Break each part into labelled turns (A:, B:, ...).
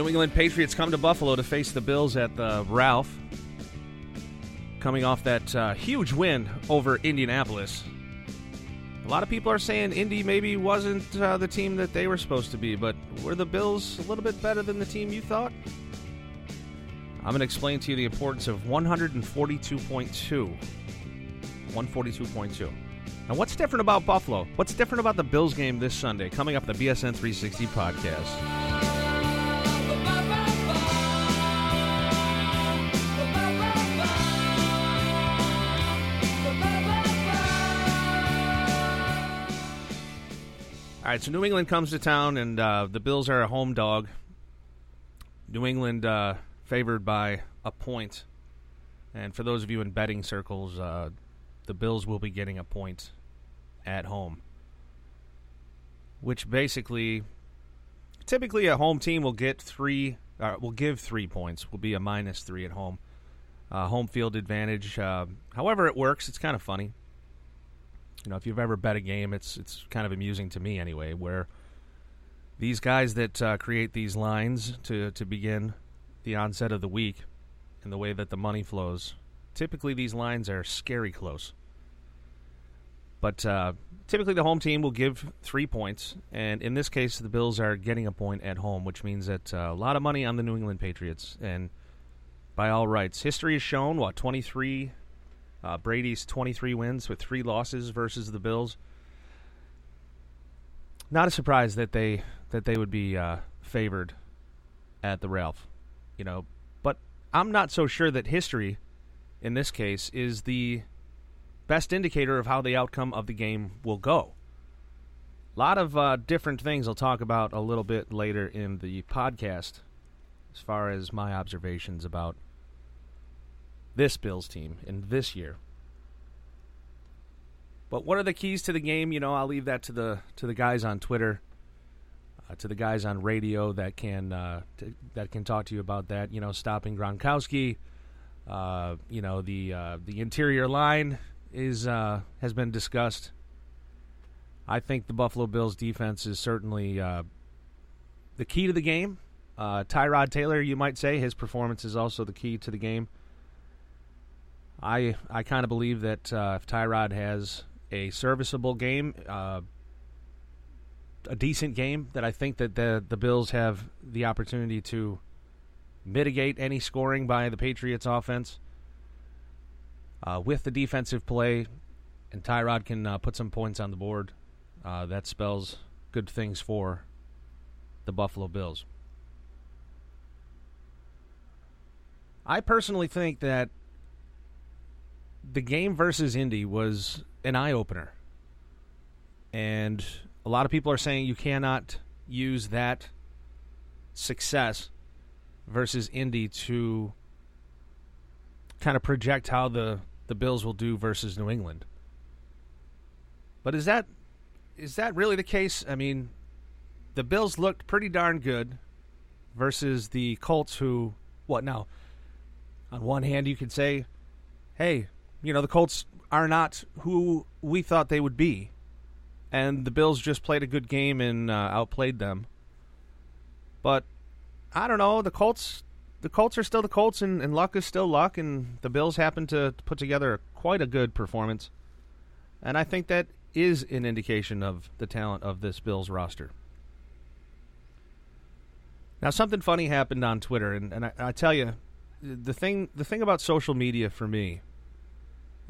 A: New England Patriots come to Buffalo to face the Bills at the Ralph. Coming off that uh, huge win over Indianapolis. A lot of people are saying Indy maybe wasn't uh, the team that they were supposed to be, but were the Bills a little bit better than the team you thought? I'm going to explain to you the importance of 142.2. 142.2. Now, what's different about Buffalo? What's different about the Bills game this Sunday? Coming up the BSN 360 podcast. All right, so New England comes to town, and uh, the Bills are a home dog. New England uh, favored by a point. And for those of you in betting circles, uh, the Bills will be getting a point at home. Which basically, typically a home team will get three, uh, will give three points, will be a minus three at home. Uh, home field advantage. Uh, however, it works. It's kind of funny you know, if you've ever bet a game, it's it's kind of amusing to me anyway, where these guys that uh, create these lines to to begin the onset of the week and the way that the money flows, typically these lines are scary close. But uh, typically the home team will give three points, and in this case, the Bills are getting a point at home, which means that uh, a lot of money on the New England Patriots. And by all rights, history has shown what twenty three uh, Brady's 23 wins with three losses versus the Bills. Not a surprise that they that they would be uh, favored at the Ralph, you know. But I'm not so sure that history, in this case, is the best indicator of how the outcome of the game will go. A lot of uh, different things I'll talk about a little bit later in the podcast, as far as my observations about this Bills team in this year. But what are the keys to the game? You know, I'll leave that to the to the guys on Twitter, uh, to the guys on radio that can uh, that can talk to you about that. You know, stopping Gronkowski. Uh, you know, the uh, the interior line is uh, has been discussed. I think the Buffalo Bills defense is certainly uh, the key to the game. Tyrod Taylor, you might say, his performance is also the key to the game. I I kind of believe that uh, if Tyrod has a serviceable game, uh, a decent game, that I think that the the Bills have the opportunity to mitigate any scoring by the Patriots offense uh, with the defensive play, and Tyrod can uh, put some points on the board. Uh, that spells good things for the Buffalo Bills. I personally think that the game versus Indy was an eye opener. And a lot of people are saying you cannot use that success versus Indy to kind of project how the, the Bills will do versus New England. But is that is that really the case? I mean, the Bills looked pretty darn good versus the Colts who what now? On one hand you could say, hey, you know, the Colts are not who we thought they would be. And the Bills just played a good game and uh, outplayed them. But I don't know, the Colts the Colts are still the Colts and, and luck is still luck and the Bills happen to put together quite a good performance. And I think that is an indication of the talent of this Bills roster. Now something funny happened on Twitter and, and I, I tell you the thing the thing about social media for me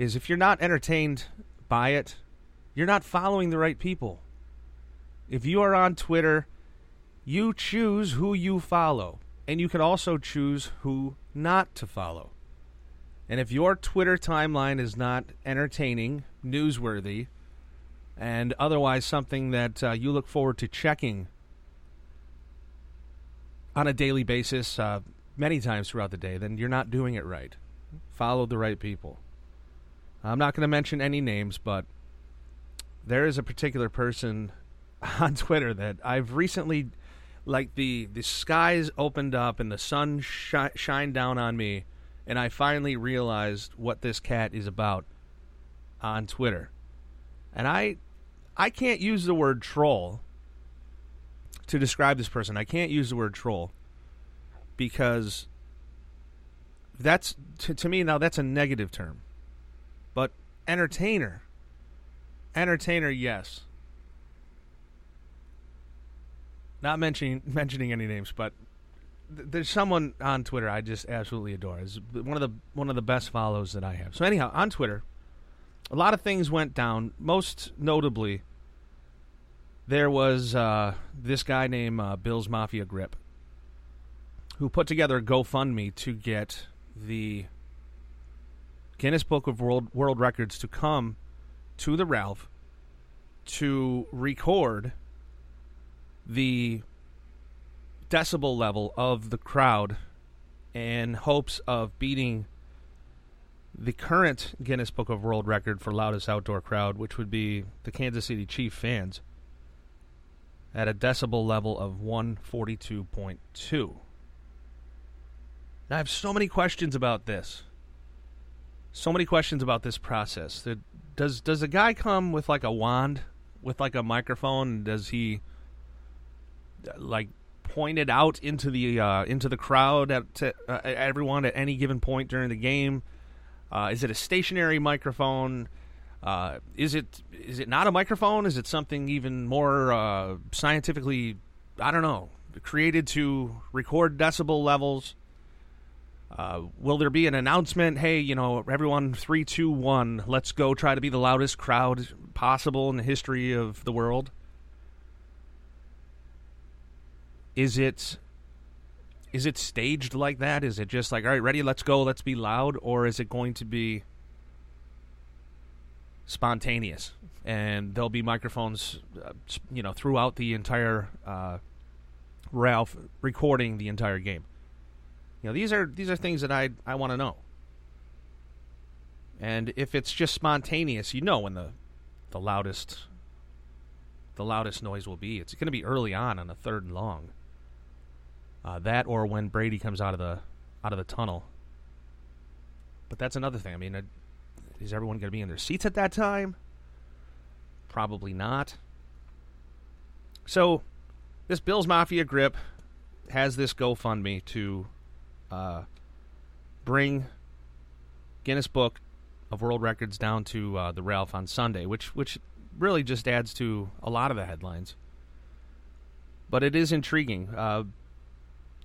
A: is if you're not entertained by it, you're not following the right people. If you are on Twitter, you choose who you follow, and you can also choose who not to follow. And if your Twitter timeline is not entertaining, newsworthy, and otherwise something that uh, you look forward to checking on a daily basis, uh, many times throughout the day, then you're not doing it right. Follow the right people. I'm not going to mention any names, but there is a particular person on Twitter that I've recently, like the the skies opened up and the sun shi- shined down on me, and I finally realized what this cat is about on Twitter, and I I can't use the word troll to describe this person. I can't use the word troll, because that's to, to me now that's a negative term. Entertainer, entertainer, yes. Not mentioning mentioning any names, but th- there's someone on Twitter I just absolutely adore. Is one of the one of the best follows that I have. So anyhow, on Twitter, a lot of things went down. Most notably, there was uh, this guy named uh, Bill's Mafia Grip, who put together a GoFundMe to get the Guinness Book of World World Records to come to the Ralph to record the decibel level of the crowd in hopes of beating the current Guinness Book of World Record for loudest outdoor crowd, which would be the Kansas City Chief fans, at a decibel level of 142.2. I have so many questions about this. So many questions about this process. Does does a guy come with like a wand, with like a microphone? Does he like point it out into the uh, into the crowd at to, uh, everyone at any given point during the game? Uh, is it a stationary microphone? Uh, is it is it not a microphone? Is it something even more uh, scientifically? I don't know. Created to record decibel levels. Uh, will there be an announcement? Hey, you know, everyone, three, two, one. Let's go try to be the loudest crowd possible in the history of the world. Is it is it staged like that? Is it just like, all right, ready, let's go, let's be loud, or is it going to be spontaneous? And there'll be microphones, uh, you know, throughout the entire uh, Ralph recording the entire game. You know, these are these are things that I I want to know. And if it's just spontaneous, you know when the the loudest the loudest noise will be. It's going to be early on on the third and long. Uh, that or when Brady comes out of the out of the tunnel. But that's another thing. I mean, uh, is everyone going to be in their seats at that time? Probably not. So, this Bills Mafia grip has this GoFundMe to uh, bring Guinness Book of World Records down to uh, the Ralph on Sunday, which which really just adds to a lot of the headlines. But it is intriguing. Uh,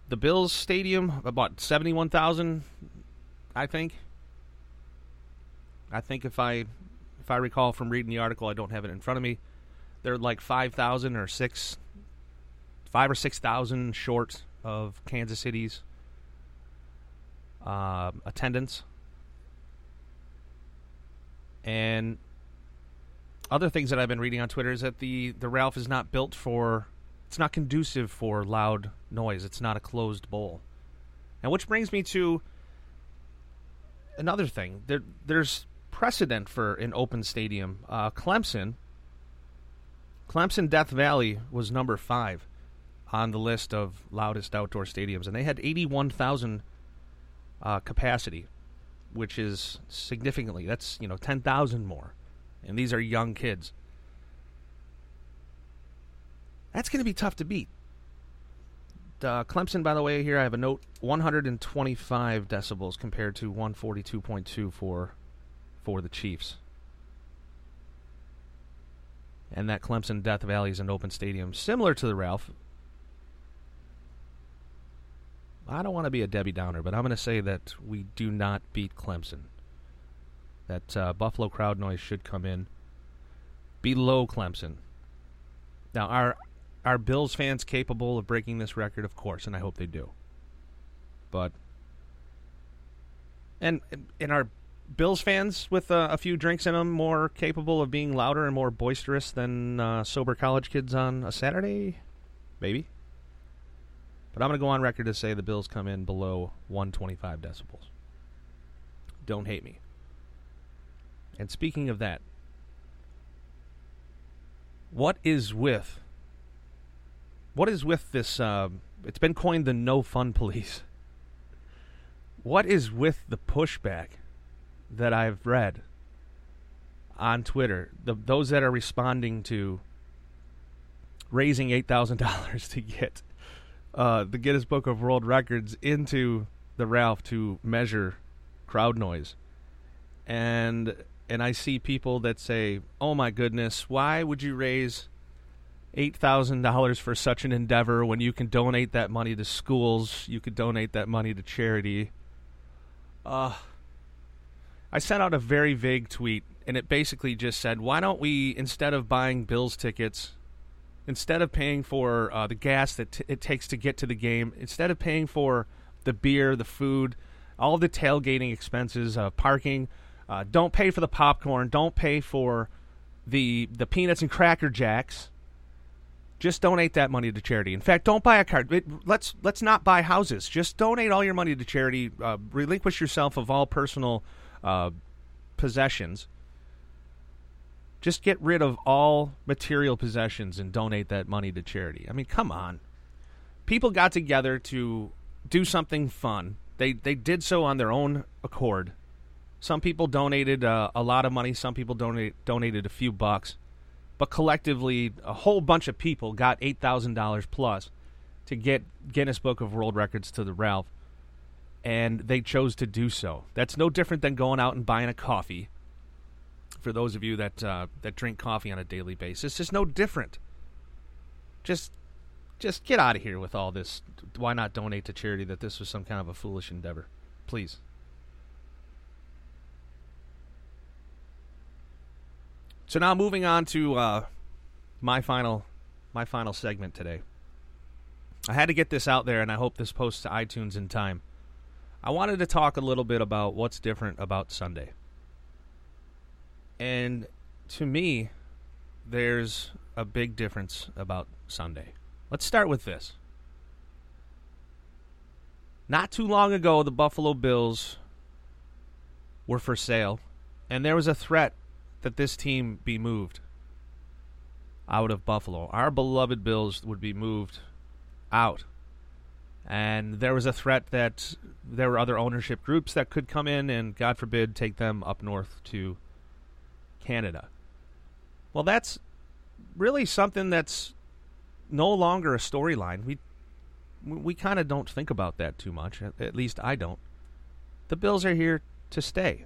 A: the Bills Stadium, about seventy-one thousand, I think. I think if I if I recall from reading the article, I don't have it in front of me. They're like five thousand or six, five or six thousand short of Kansas City's uh, attendance, and other things that I've been reading on Twitter is that the the Ralph is not built for it's not conducive for loud noise. It's not a closed bowl. And which brings me to another thing. There, there's precedent for an open stadium. Uh, Clemson, Clemson Death Valley was number five on the list of loudest outdoor stadiums, and they had 81,000 uh, capacity, which is significantly that's you know 10,000 more, and these are young kids. That's going to be tough to beat. Clemson, by the way, here I have a note: 125 decibels compared to 142.2 for for the Chiefs. And that Clemson Death Valley is an open stadium, similar to the Ralph. I don't want to be a Debbie Downer, but I'm going to say that we do not beat Clemson. That uh, Buffalo crowd noise should come in below Clemson. Now, our are Bills fans capable of breaking this record? Of course, and I hope they do. But and and are Bills fans with uh, a few drinks in them more capable of being louder and more boisterous than uh, sober college kids on a Saturday? Maybe. But I'm going to go on record to say the Bills come in below 125 decibels. Don't hate me. And speaking of that, what is with what is with this? Uh, it's been coined the no fun police. What is with the pushback that I've read on Twitter? The, those that are responding to raising eight thousand dollars to get uh, the Guinness Book of World Records into the Ralph to measure crowd noise, and and I see people that say, "Oh my goodness, why would you raise eight thousand dollars for such an endeavor when you can donate that money to schools? You could donate that money to charity." Uh, I sent out a very vague tweet, and it basically just said, "Why don't we, instead of buying Bills tickets, instead of paying for uh, the gas that t- it takes to get to the game, instead of paying for the beer, the food, all the tailgating expenses, uh, parking." Uh, don't pay for the popcorn. Don't pay for the the peanuts and cracker jacks. Just donate that money to charity. In fact, don't buy a car. It, let's let's not buy houses. Just donate all your money to charity. Uh, relinquish yourself of all personal uh, possessions. Just get rid of all material possessions and donate that money to charity. I mean, come on. People got together to do something fun. They they did so on their own accord some people donated uh, a lot of money. Some people donate, donated a few bucks. But collectively, a whole bunch of people got $8,000 plus to get Guinness Book of World Records to the Ralph. And they chose to do so. That's no different than going out and buying a coffee. For those of you that uh, that drink coffee on a daily basis, it's no different. Just, just get out of here with all this. Why not donate to charity? That this was some kind of a foolish endeavor, please. So now moving on to uh, my final my final segment today. I had to get this out there, and I hope this posts to iTunes in time. I wanted to talk a little bit about what's different about Sunday. And to me, there's a big difference about Sunday. Let's start with this. Not too long ago, the Buffalo Bills were for sale, and there was a threat that this team be moved out of Buffalo. Our beloved Bills would be moved out. And there was a threat that there were other ownership groups that could come in and, God forbid, take them up north to Canada. Well, that's really something that's no longer a storyline. We we kind of don't think about that too much. At least I don't. The Bills are here to stay.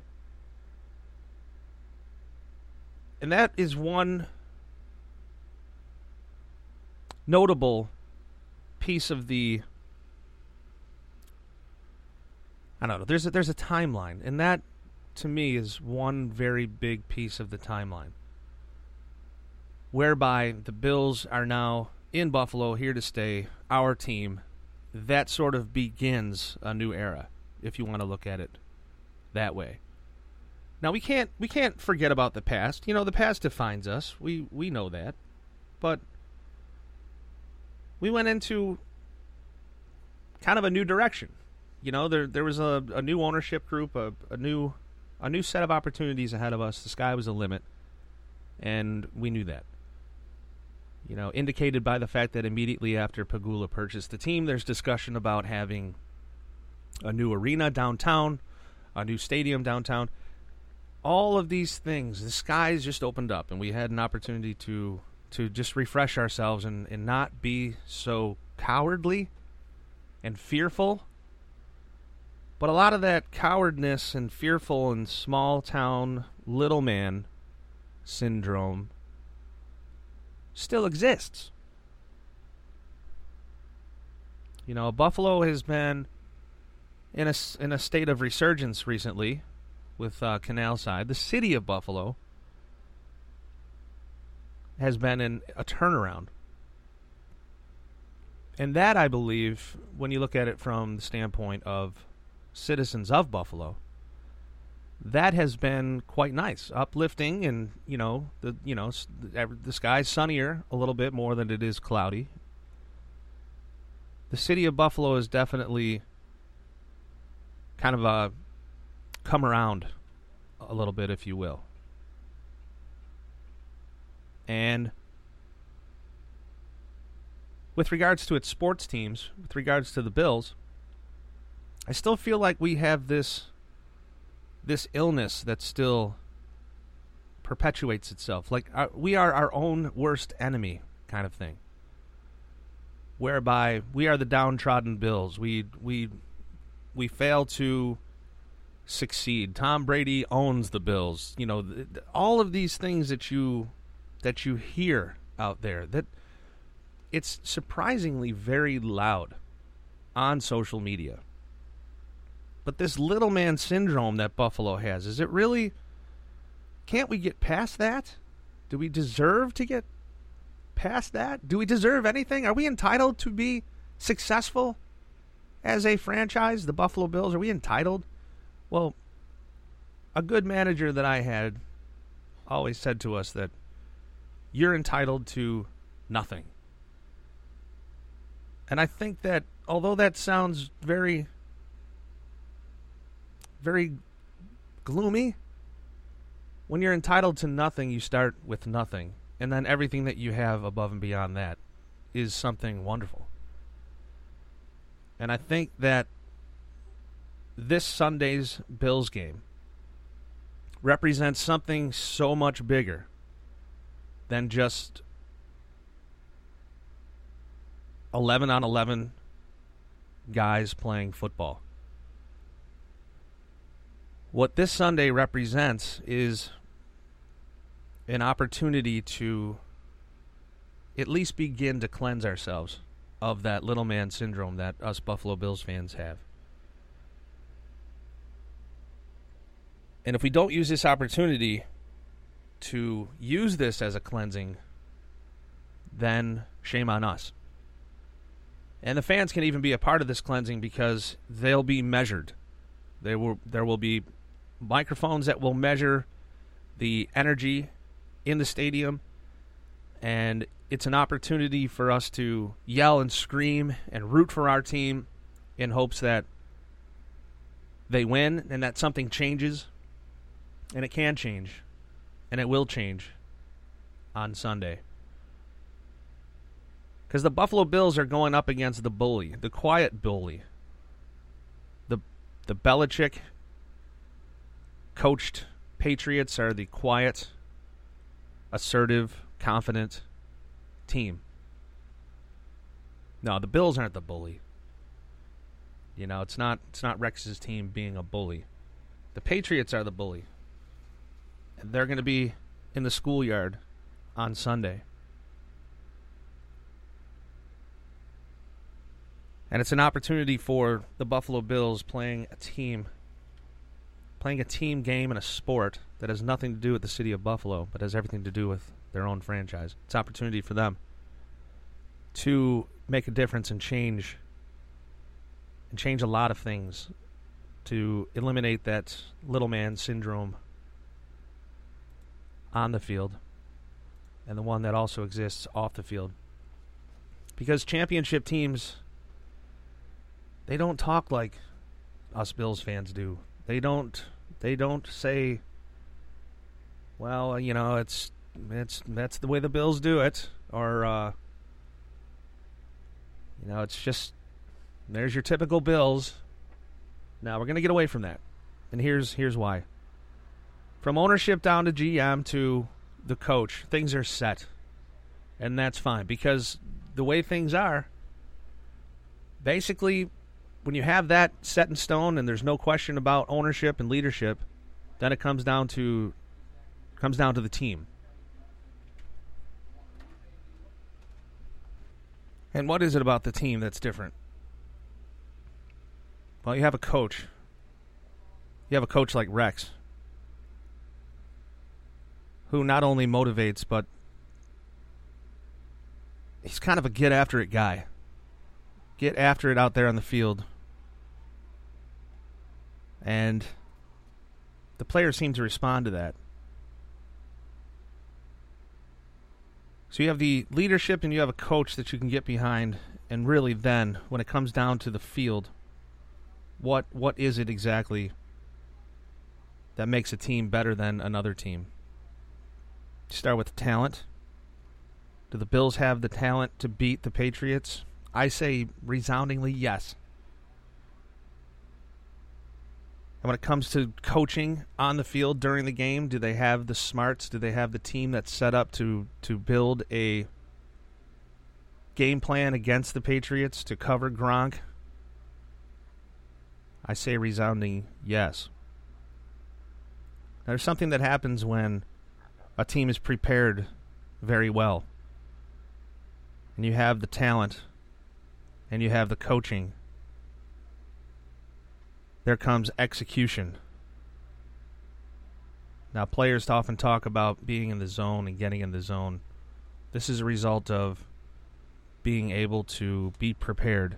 A: And that is one notable piece of the I don't know. There's a, there's a timeline, and that to me is one very big piece of the timeline, whereby the Bills are now in Buffalo, here to stay, our team. That sort of begins a new era, if you want to look at it that way. Now we can't we can't forget about the past. You know, the past defines us. We we know that. But we went into kind of a new direction. You know, there there was a, a new ownership group, a, a new a new set of opportunities ahead of us. The sky was the limit, and we knew that. You know, indicated by the fact that immediately after Pegula purchased the team, there's discussion about having a new arena downtown, a new stadium downtown all of these things, the skies just opened up, and we had an opportunity to to just refresh ourselves and, and not be so cowardly and fearful. But a lot of that cowardness and fearful and small town little man syndrome still exists. You know, Buffalo has been in a in a state of resurgence recently with uh, Canal Side. The city of Buffalo has been in a turnaround. And that, I believe, when you look at it from the standpoint of citizens of Buffalo, that has been quite nice, uplifting, and you know the you know the sky's sunnier a little bit more than it is cloudy. The city of Buffalo is definitely kind of a come around a little bit, if you will. And with regards to its sports teams, with regards to the Bills, I still feel like we have this this illness that still perpetuates itself. Like our, uh, we are our own worst enemy, kind of thing. whereby we are the downtrodden Bills. We we we fail to succeed. Tom Brady owns the Bills. You know, th- all of these things that you that you hear out there that it's surprisingly very loud on social media. But this little man syndrome that Buffalo has, is it really can't we get past that? Do we deserve to get past that? Do we deserve anything? Are we entitled to be successful as a franchise, the Buffalo Bills? Are we entitled? Well, a good manager that I had always said to us that you're entitled to nothing. And I think that although that sounds very very gloomy, when you're entitled to nothing, you start with nothing. And then everything that you have above and beyond that is something wonderful. And I think that this Sunday's Bills game represents something so much bigger than just 11 on 11 guys playing football. What this Sunday represents is an opportunity to at least begin to cleanse ourselves of that little man syndrome that us Buffalo Bills fans have. And if we don't use this opportunity to use this as a cleansing, then shame on us. And the fans can even be a part of this cleansing because they'll be measured. There will there will be microphones that will measure the energy in the stadium. And it's an opportunity for us to yell and scream and root for our team in hopes that they win and that something changes. And it can change. And it will change on Sunday. Because the Buffalo Bills are going up against the bully, the quiet bully, the the Belichick coached Patriots are the quiet, assertive, confident team. No, the Bills aren't the bully. You know, it's not it's not Rex's team being a bully. The Patriots are the bully. And they're going to be in the schoolyard on Sunday. And it's an opportunity for the Buffalo Bills playing a team playing a team game in a sport that has nothing to do with the city of Buffalo, but has everything to do with their own franchise. It's opportunity for them to make a difference and change and change a lot of things to eliminate that little man syndrome on the field and the one that also exists off the field. Because championship teams they don't talk like us Bills fans do. They don't they don't say well, you know, it's it's that's the way the Bills do it or uh you know, it's just there's your typical Bills. Now we're going to get away from that. And here's here's why. From ownership down to GM to the coach, things are set. And that's fine because the way things are, basically when you have that set in stone and there's no question about ownership and leadership, then it comes down to comes down to the team. And what is it about the team that's different? Well, you have a coach. You have a coach like Rex who not only motivates but he's kind of a get after it guy get after it out there on the field. And the players seem to respond to that. So you have the leadership and you have a coach that you can get behind and really then when it comes down to the field what what is it exactly that makes a team better than another team? Start with talent. Do the Bills have the talent to beat the Patriots? I say resoundingly yes. And when it comes to coaching on the field during the game, do they have the smarts? Do they have the team that's set up to to build a game plan against the Patriots to cover Gronk? I say resounding yes. There's something that happens when a team is prepared very well. And you have the talent and you have the coaching. There comes execution. Now, players often talk about being in the zone and getting in the zone. This is a result of being able to be prepared.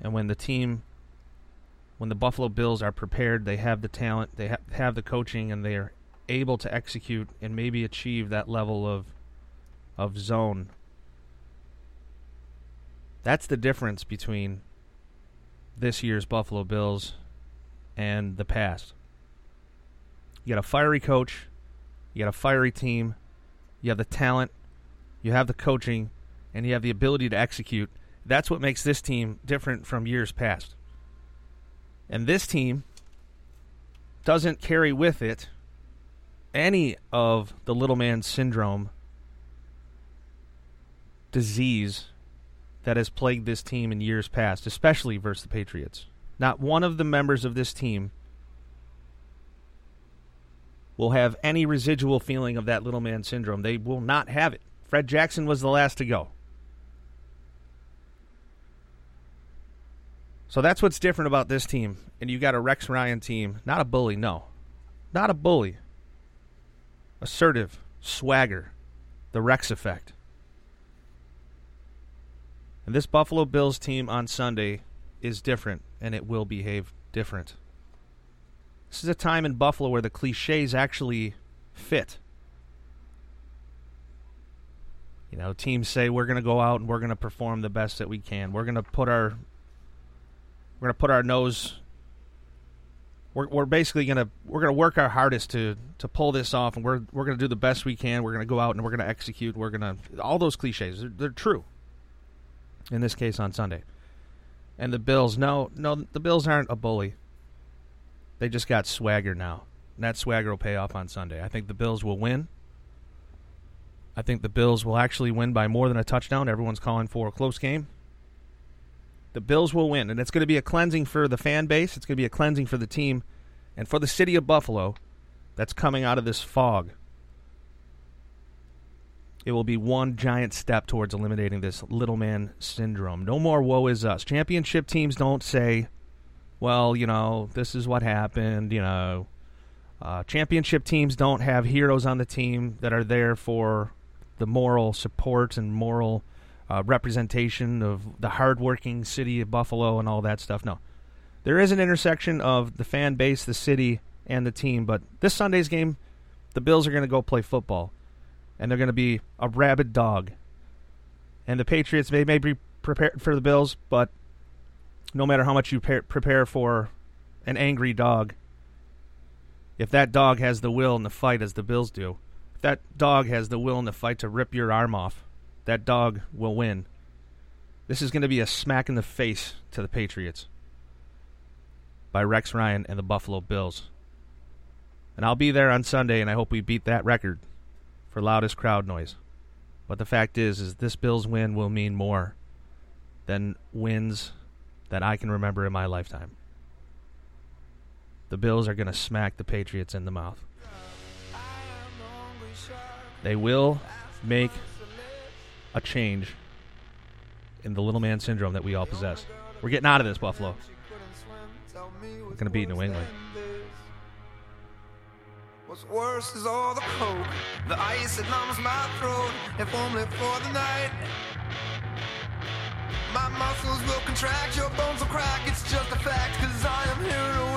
A: And when the team, when the Buffalo Bills are prepared, they have the talent, they ha- have the coaching, and they are able to execute and maybe achieve that level of of zone. That's the difference between this year's Buffalo Bills and the past. You got a fiery coach, you got a fiery team, you have the talent, you have the coaching, and you have the ability to execute. That's what makes this team different from years past. And this team doesn't carry with it any of the little man syndrome disease that has plagued this team in years past, especially versus the Patriots. Not one of the members of this team will have any residual feeling of that little man syndrome. They will not have it. Fred Jackson was the last to go. So that's what's different about this team. And you got a Rex Ryan team, not a bully, no. Not a bully. Assertive, swagger, the Rex effect. And this Buffalo Bills team on Sunday is different, and it will behave different. This is a time in Buffalo where the cliches actually fit. You know, teams say we're going to go out and we're going to perform the best that we can. We're going to put our we're going to put our nose. We're, we're basically going to we're going to work our hardest to to pull this off, and we're we're going to do the best we can. We're going to go out and we're going to execute. We're going to all those cliches. They're, they're true. In this case, on Sunday, and the Bills. No, no, the Bills aren't a bully. They just got swagger now. And that swagger will pay off on Sunday. I think the Bills will win. I think the Bills will actually win by more than a touchdown. Everyone's calling for a close game. The Bills will win, and it's going to be a cleansing for the fan base. It's going to be a cleansing for the team and for the city of Buffalo that's coming out of this fog. It will be one giant step towards eliminating this little man syndrome. No more woe is us. Championship teams don't say, well, you know, this is what happened, you know. Uh, championship teams don't have heroes on the team that are there for the moral support and moral uh, representation of the hardworking city of Buffalo and all that stuff. No, there is an intersection of the fan base, the city, and the team. But this Sunday's game, the Bills are going to go play football, and they're going to be a rabid dog. And the Patriots may may be prepared for the Bills, but no matter how much you prepare for an angry dog, if that dog has the will and the fight as the Bills do, if that dog has the will and the fight to rip your arm off, that dog will win. This is going to be a smack in the face to the Patriots by Rex Ryan and the Buffalo Bills. And I'll be there on Sunday, and I hope we beat that record for loudest crowd noise. But the fact is, is this Bills win will mean more than wins that I can remember in my lifetime. The Bills are going to smack the Patriots in the mouth. They will make a change in the little man syndrome that we all possess. We're getting out of this, Buffalo. We're going to beat New England. What's worse is all the coke, the ice that numbs my throat, if only for the night. My muscles will contract, your bones will crack, it's just a fact, cause I am here to